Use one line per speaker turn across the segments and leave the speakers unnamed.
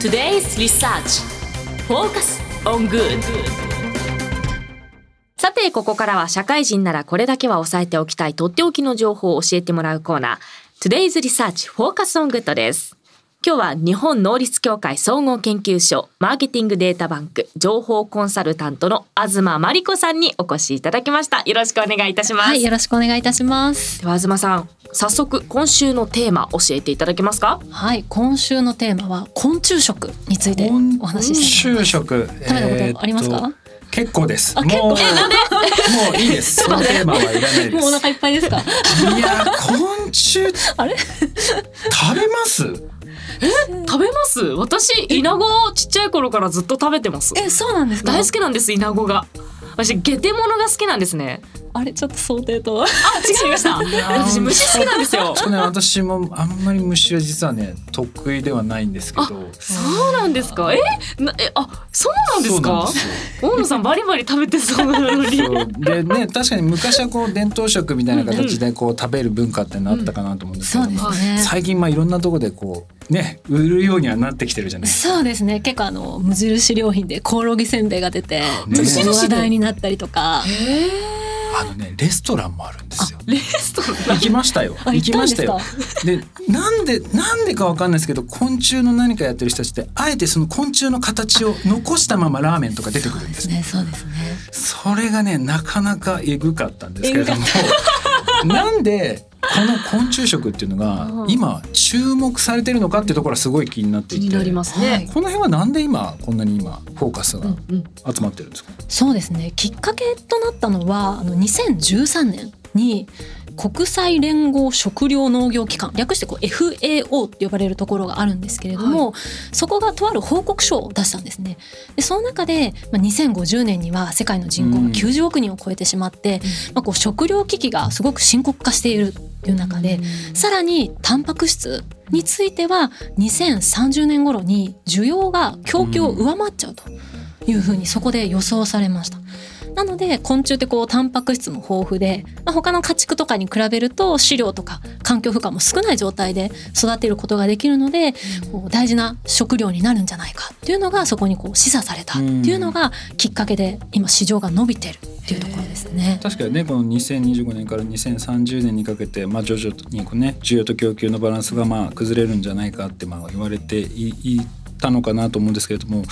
Today's Research. Focus on Good. さてここからは社会人ならこれだけは押さえておきたいとっておきの情報を教えてもらうコーナー。Today's Research Focus on Good です。今日は日本能率協会総合研究所マーケティングデータバンク。情報コンサルタントの東真理子さんにお越しいただきました。よろしくお願いいたします。
はいよろしくお願いいたします。
では東さん早速今週のテーマ教えていただけますか？
はい今週のテーマは昆虫食についてお話ししたいと思います。
昆虫食。
食べたことありますか、
結構です。もう
あ結構
もういいです。そのテーマはいらないです。
もうお腹いっぱいですか？
いや昆虫
あれ？
食べます？
食べます？私イナゴちっちゃい頃からずっと食べてます。
えそうなんですか？
大好きなんですイナゴが。私ゲテモノが好きなんですね。
あれちょっと想定とは？
あ違いました。私虫好きなんですよ。
ちょっとね私もあんまり虫は実はね得意ではないんですけど。
そうなんですか？えなえあそうなんですか？大野さんバリバリ食べてそうなのに。
そう。でね確かに昔はこう伝統食みたいな形でこう食べる文化ってなったかなと思うんですけ
そう
ども、
ですね。
最近まあいろんなところでこうね売るようにはなってきてるじゃないですか。
そうですね結構あの無印良品でコオロギせんべいが出て
無
印で
話題になったりとか
あのねレストランもあるんですよ。
レストラン？
行きましたよ。
あ
行きましたよ。で、なんで、なんでかわかんないですけど、昆虫の何かやってる人たちって、あえてその昆虫の形を残したままラーメンとか出てくるんですね。
ねそうですね
それがね、なかなかえぐかったんですけれども。なんで、この昆虫食っていうのが
う、ん
今注目されてるのかっていうところはすごい気になっていて。
ね、
この辺はなんで今、こんなに今、フォーカスが
うんうん
集まってるんですか？
そうですねきっかけとなったのはあの2013年に国際連合食糧農業機関略してこう FAO って呼ばれるところがあるんですけれども、そこがとある報告書を出したんですね。でその中で、まあ、2050年には世界の人口が
うん。
90億人を超えてしまって、まあ、こう食糧危機がすごく深刻化しているっていう中で、さらにタンパク質については2030年頃に需要が供給を上回っちゃうというふうにそこで予想されました。なので昆虫ってこうタンパク質も豊富で、まあ、他の家畜とかに比べると飼料とか環境負荷も少ない状態で育てることができるので、こう大事な食料になるんじゃないかっていうのがそこにこう示唆されたっていうのがきっかけで今市場が伸びてるっていうところですね。
確かにねこの2025年から2030年にかけて、まあ、徐々にこうね需要と供給のバランスがまあ崩れるんじゃないかってまあ言われていいたのかなと思うんですけれども、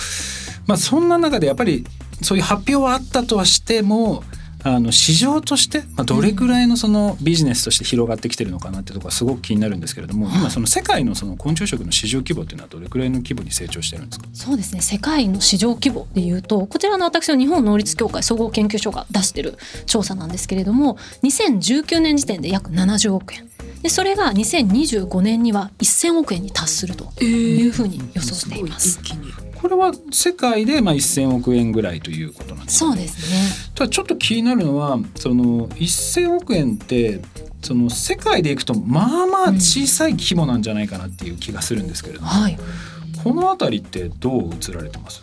まあ、そんな中でやっぱりそういう発表はあったとはしてもあの市場として、まあ、どれくらいのそのビジネスとして広がってきてるのかなってところがすごく気になるんですけれども、今その世界のその昆虫食の市場規模っていうのはどれくらいの規模に成長してるんですか？
そうですね。世界の市場規模でいうとこちらの私の日本能率協会総合研究所が出してる調査なんですけれども2019年時点で約70億円。でそれが2025年には1000億円に達するというふうに予想しています。
一気に
これは世界でまあ1000億円ぐらいということなんですか
そうですね。
ただちょっと気になるのはその1,000億円ってその世界でいくとまあまあ小さい規模なんじゃないかなっていう気がするんですけれども、
はい。
この辺りってどう映られてます？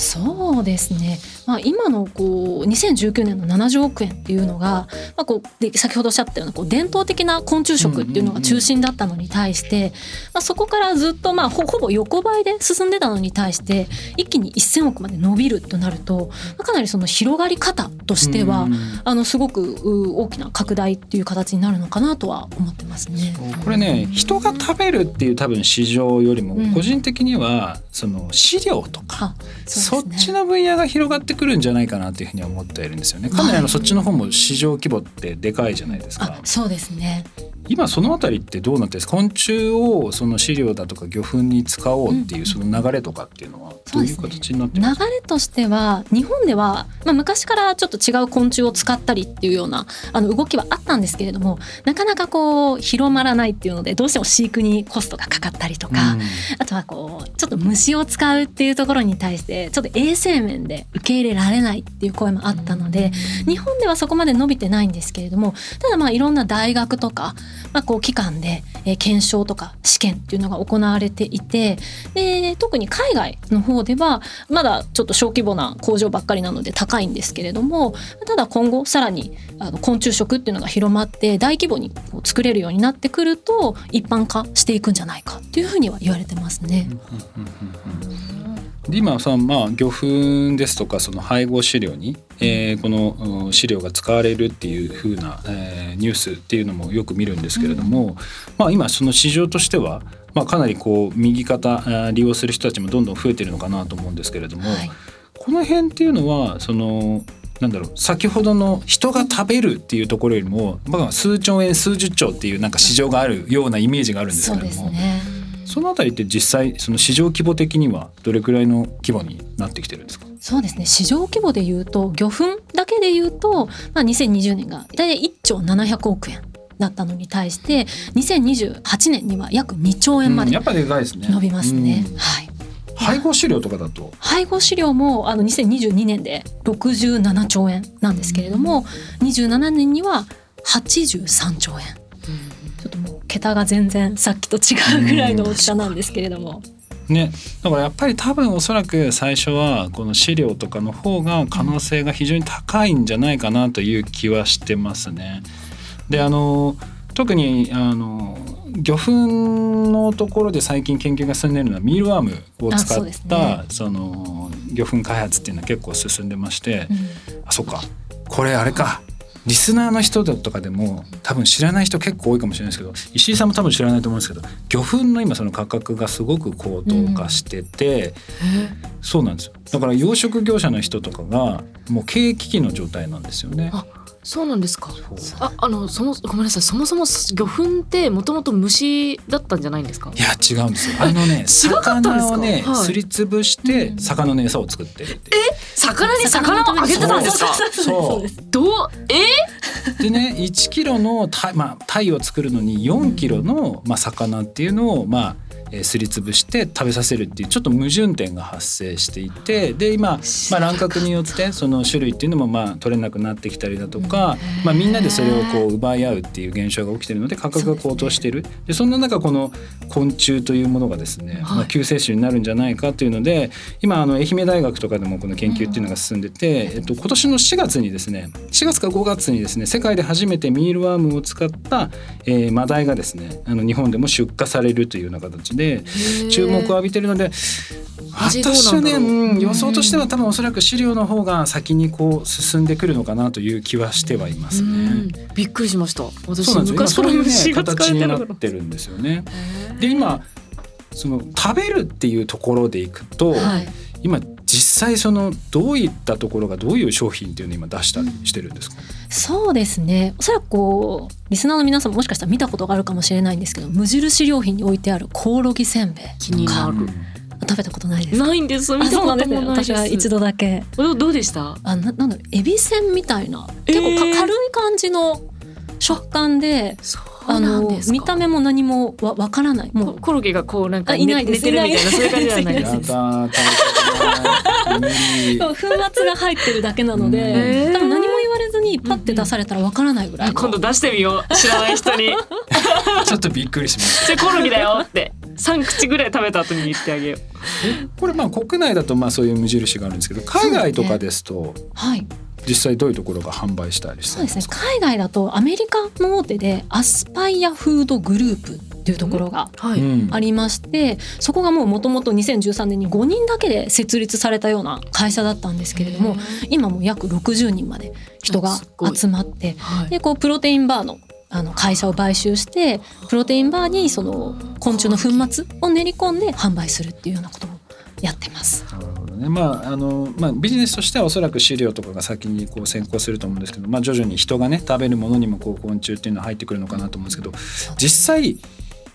そうですね、まあ、今のこう2019年の70億円っていうのが、まあ、こうで先ほどおっしゃったようなこう伝統的な昆虫食っていうのが中心だったのに対して、まあ、そこからずっとまあほほぼ横ばいで進んでたのに対して一気に1,000億まで伸びるとなるとまあかなりその広がり方としては、
うん。
あのすごくう大きな拡大っていう形になるのかなとは思ってますね。
これね人が食べるっていう多分市場よりも
うん。
個人的にはその飼料とか、
あそ
そうっちの分野が広がってくるんじゃないかなっていうふうには思っているんですよね。かなりあ
はい
のそっちの方も市場規模ってでかいじゃないですか
あ。そうですね
今そのあたりってどうなってるんですか？昆虫をその飼料だとか魚粉に使おうっていうその流れとかっていうのはどういう形になって
流
ますか、
れとしては日本では、まあ、昔からちょっと違う昆虫を使ったりっていうようなあの動きはあったんですけれどもなかなかこう広まらないっていうのでどうしても飼育にコストがかかったりとか、あとはこうちょっと虫を使うっていうところに対してちょっと衛生面で受け入れられないっていう声もあったので日本ではそこまで伸びてないんですけれどもただまあいろんな大学とかまあ、こう機関で、えー検証とか試験っていうのが行われていてで特に海外の方ではまだちょっと小規模な工場ばっかりなので高いんですけれどもただ今後さらにあの昆虫食っていうのが広まって大規模にこう作れるようになってくると一般化していくんじゃないかっていうふうには言われてますね。
で今さまあ魚粉ですとかその配合飼料に、えーこのうん飼料が使われるっていう風な、えーニュースっていうのもよく見るんですけれども、まあ今その市場としては、まあ、かなりこう右肩利用する人たちもどんどん増えてるのかなと思うんですけれども、
はい。
この辺っていうのはそのなんだろう先ほどの人が食べるっていうところよりも、まあ、数兆円数十兆っていうなんか市場があるようなイメージがあるんですけれども。そのあたりって実際その市場規模的にはどれくらいの規模になってきてるんですか？
そうですね市場規模で言うと魚粉だけで言うと、まあ、2020年が大体1兆700億円だったのに対して2028年には約2兆円まで
うんやっぱでかいですね。
伸びますね。
うん
はい
配合飼料とかだと？
配合飼料もあの2022年で67兆円なんですけれども、27年には83兆円桁が全然さっきと違うぐらいの大きさなんですけれども、
ね、だからやっぱり多分おそらく最初はこの飼料とかの方が可能性が非常に高いんじゃないかなという気はしてますね。であの特にあの魚粉のところで最近研究が進んでいるのはミールワームを使った
ね。
その魚粉開発っていうのは結構進んでまして、
うん。
あそっか。これあれかリスナーの人とかでも多分知らない人結構多いかもしれないですけど石井さんも多分知らないと思うんですけど魚粉の今その価格がすごく高騰化してて、そうなんですよ。だから養殖業者の人とかがもう経営危機の状態なんですよね。
あそうなんですか？ああのそもごめんなさい。そもそも魚粉ってもともと虫だったんじゃないんですか？
いや違うんですよ。あのね 魚をね、
はい。
すりつぶして
うん。
魚の餌を作ってるっていう。
魚に魚をあげてたんですか？
そう
どう？え？
でね1キロのタイ,、まあ、タイを作るのに4キロの、まあ、魚っていうのを、まあえーすりつぶして食べさせるっていうちょっと矛盾点が発生していてで今、まあ、乱獲によってその種類っていうのもまあ取れなくなってきたりだとか、まあ、みんなでそれをこう奪い合うっていう現象が起きてるので価格が高騰している。でそんな中この昆虫というものがですね、
はい。
まあ、救世主になるんじゃないかというので今あの愛媛大学とかでもこの研究っていうのが進んでて、えっと、今年の4月にですね4月か5月にですね世界で初めてミールワームを使った、えーマダイがですねあの日本でも出荷されるというような形で注目を浴びてるので私はね、
う
うん、予想としては多分おそらく飼料の方が先にこう進んでくるのかなという気はしてはいますね。
うん。びっくりしました。私昔から
そういうね
虫が使
形になっ
てるから
てるんですよね。で今その食べるっていうところでいくと、
はい。
今実際そのどういったところがどういう商品っていうのを今出したりしてるんですか？
そうですね。おそらくこうリスナーの皆さんももしかしたら見たことがあるかもしれないんですけど無印良品に置いてあるコオロギせんべい
気になる。
食べたことないです。か
ないんです見
あ
たこともないです。
私は一度だけ。
どうどうでした？
あななんだろう。エビせんみたいな。結構か、
えー
軽い感じの食感で
そう
あの
なんですか。
見た目も何もわわからない。もう。
コロゲがこうなんか
いない
寝てるみたいなそういう感じじゃない
い。
です
粉末が入ってるだけなので、多分にパッて出されたらわからないぐらいの、
今度出してみよう。知らない人に。
ちょっとびっくりしました。
コロギだよ。って。三口ぐらい食べた後に言ってあげよう。
これまあ国内だとまあそういう無印があるんですけど海外とかですと
はい
実際どういうところが販売したりして
そうですね。海外だとアメリカの大手でアスパイアフードグループっていうところがありましてそこがもうもともと2013年に5人だけで設立されたような会社だったんですけれども今もう約60人まで人が集まって
はい。
でこうプロテインバーのあの会社を買収してプロテインバーにその昆虫の粉末を練り込んで販売するっていうようなこともやってます。
なるほどね。まああのまあビジネスとしてはおそらく飼料とかが先にこう先行すると思うんですけど、まあ徐々に人がね食べるものにもこう昆虫っていうのは入ってくるのかなと思うんですけど、実際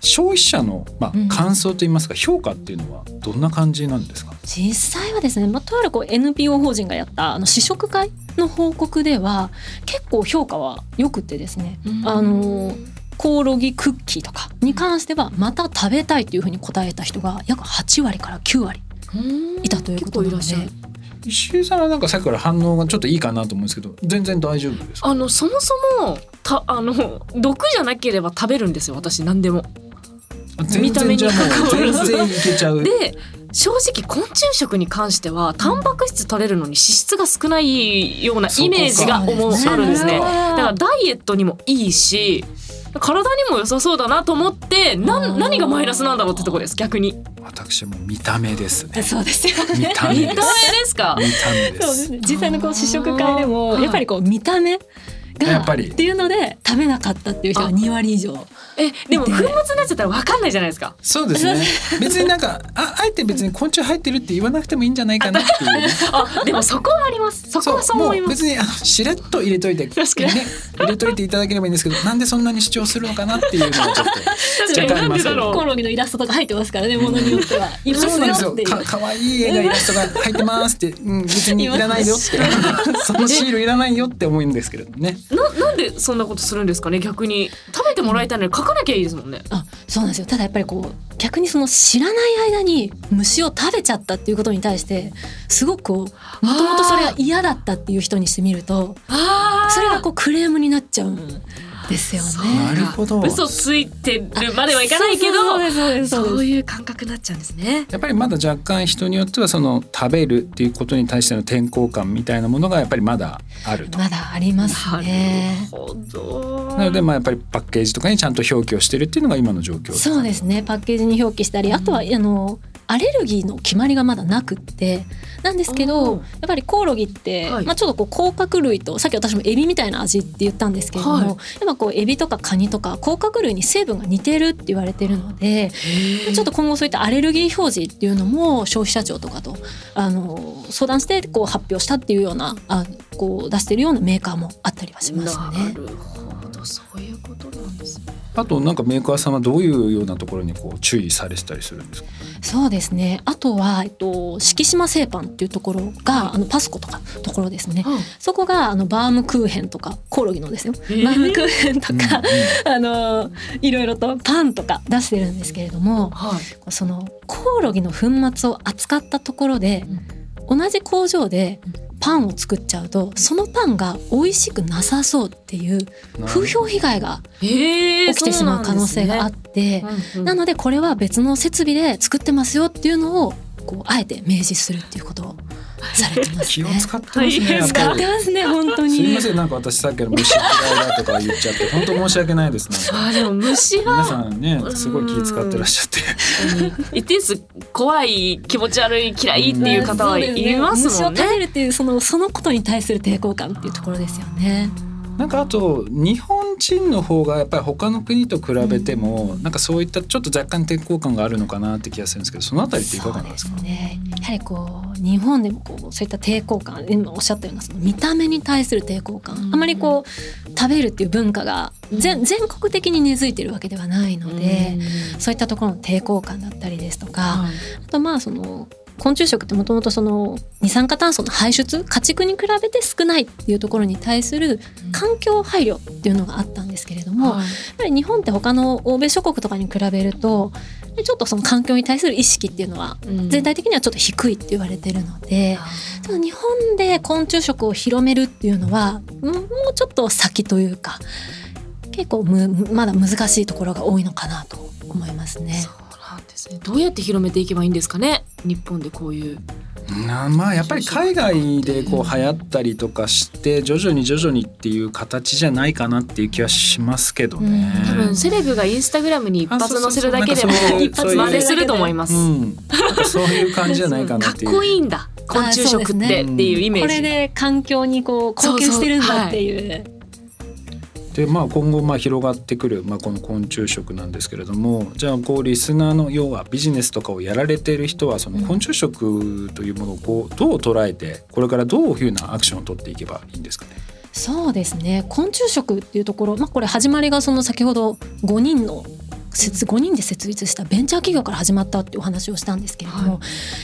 消費者のまあ
うん
感想といいますか評価っていうのはどんな感じなんですか？
実際はですね、まあ、とあるこう NPO 法人がやったあの試食会の報告では結構評価は良くてですね、
うん
あのコオロギクッキーとかに関してはまた食べたいというふうに答えた人が約8割から9割いたということなので。
結構いらっしゃる。
石井さんはなんかさっきから反応がちょっといいかなと思うんですけど全然大丈夫ですか？
あのそもそもたあの毒じゃなければ食べるんですよ私何でも。見た目に関わらず
全然いけちゃう。
で正直昆虫食に関してはタンパク質取れるのに脂質が少ないようなイメージがあるんですね。だからダイエットにもいいし体にも良さそうだなと思ってなん何がマイナスなんだろうってとこです逆に。
私も見た目ですね。
そうですよ
見た目で
見た目
す
ですか？
見た目で
そうですすね。実際のこう試食会でもやっぱりこう見た目が
やっぱり。
っていうので食べなかったっていう人が2割以上
えでも粉末になっちゃったら分かんないじゃないですか。
そうですね。別になんかああえて別に昆虫入ってるって言わなくてもいいんじゃないかなっていう。ね
あでもそこはあります。そこはそう思います。
もう別にあのしれっと入れといて
確かに。
ね入れといていただければいいんですけど なんでそんなに主張するのかなっていうのはちょっと若干あります
コオロギのイラストとか入ってますからねものによっては。います
そうなん。ですよ
よっていう
か可愛い絵がイラストが入ってますって、うん、別にいらないよって。そのシールいらないよって思うんですけれどもね
ななんでそんなことするんですかね逆に。食べてもらいたいのに書かなきゃいいですもんね。
あそうなんですよ。ただやっぱりこう逆にその知らない間に虫を食べちゃったっていうことに対してすごくこうもともとそれが嫌だったっていう人にしてみると
あ
それがこうクレームになっちゃうんですよ
な
ね。
るほど
嘘ついてるまではいかないけど
そう
いう感覚になっちゃうんですね。
やっぱりまだ若干人によってはその食べるっていうことに対しての抵抗感みたいなものがやっぱりまだあると。
まだあります
なる
ね。
ほど。
なのでまあやっぱりパッケージとかにちゃんと表記をしてるっていうのが今の状況
そうですねパッケージに表記したりあとはあのアレルギーの決まりがまだなくってなんですけ
お
ど
ー。
やっぱりコオロギって、
はい。
まあ、ちょっとこう甲殻類とさっき私もエビみたいな味って言ったんですけれども、
はい。
やっぱこうエビとかカニとか甲殻類に成分が似てるって言われてるのでちょっと今後そういったアレルギー表示っていうのも消費者庁とかとあの相談してこう発表したっていうようなあこう出してるようなメーカーもあったりはします
な
ね。
るほどそう
あとなんかメーカーさんはどういうようなところにこう注意されてたりするんですか？
そうですね。あとは、えっと、敷島製パンっていうところが、あのパスコとかところですね。そこがあのバームクーヘンとかコオロギのですよ。
ー
バームクーヘンとか、
うん
あのいろいろとパンとか出してるんですけれども、
はい。
そのコオロギの粉末を扱ったところで、同じ工場でパンを作っちゃうと、そのパンが美味しくなさそうっていう風評被害が
ええ
起きてしまう可能性があって。なのでこれは別の設備で作ってますよっていうのをこうあえて明示するっていうことをされてます
気を
ね。
使ってますね。
使ってますね本当に。
すいませんなんか私さっきから虫嫌いだとか言っちゃって本当申し訳ないですね。
あでも虫
皆
は
さんねすごい気使ってらっしゃって。
一定数怖い気持ち悪い嫌いっていう方はいますもん
虫を食べ
ね。
るっていうそのそのことに対する抵抗感っていうところですよね。
なんかあと日本人の方がやっぱり他の国と比べても、なんかそういったちょっと若干抵抗感があるのかなって気がするんですけどそのあたりっていか？がなんですか
ね。やはりこう日本でもこうそういった抵抗感今おっしゃったようなその見た目に対する抵抗感、
うん。
あまりこう食べるっていう文化が全全国的に根付いてるわけではないので、そういったところの抵抗感だったりですとか、
はい。
あとまあその昆虫食ってもともとその二酸化炭素の排出家畜に比べて少ないっていうところに対する環境配慮っていうのがあったんですけれども、やっ
はい
ぱり日本って他の欧米諸国とかに比べるとちょっとその環境に対する意識っていうのは
うん
全体的にはちょっと低いって言われてるので、ただ日本で昆虫食を広めるっていうのはもうもうちょっと先というか結構むまだ難しいところが多いのかなと思いますね。
そうなんですね。どうやって広めていけばいいんですかね？日本でこういう。
なまあやっぱり海外でこう流行ったりとかして徐々に徐々にっていう形じゃないかなっていう気はしますけどね。
うん
多分セレブがインスタグラムに一発載せるだけでも一発真似すると思います。
そういう感じじゃないかな
かっ
っていう。
こいいんだ昆虫食ってっていうイメージ。
これで環境にこう貢献してるんだっていう。
でまあ今後まあ広がってくる、まあ、この昆虫食なんですけれどもじゃあこうリスナーの要はビジネスとかをやられている人はその昆虫食というものをこうどう捉えてこれからどういうふうなアクションを取っていけばいいんですかね？
そうですね。昆虫食っていうところ、まあ、これ始まりがその先ほど5人の設5人で設立したベンチャー企業から始まったっていうお話をしたんですけれども、
はい。
やっ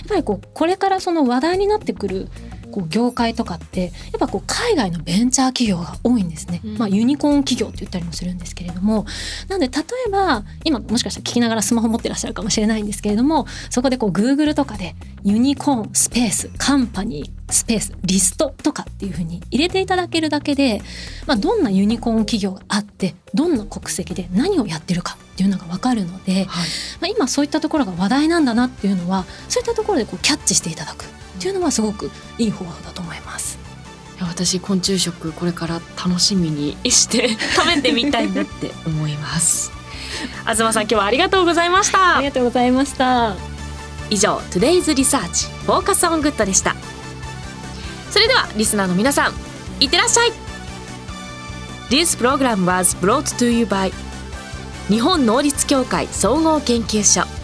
ぱりこうこれからその話題になってくるこう業界とかってやっぱこう海外のベンチャー企業が多いんですね、まあ、ユニコーン企業って言ったりもするんですけれども。なので例えば今もしかしたら聞きながらスマホ持ってらっしゃるかもしれないんですけれどもそこでこう Google とかでユニコーンスペースカンパニースペースリストとかっていうふうに入れていただけるだけで、まあ、どんなユニコーン企業があってどんな国籍で何をやってるかっていうのが分かるので、はい、まあ、今そういったところが話題なんだなっていうのはそういったところでこうキャッチしていただくっていうのはすごくいい方法だと思います。
私昆虫食これから楽しみにして 食べてみたいなって思います。東さん今日はありがとうございました。
ありがとうございました。
以上 Today's Research Focus on Good でした。それではリスナーの皆さんいってらっしゃい。This program was brought to you by 日本能率協会総合研究所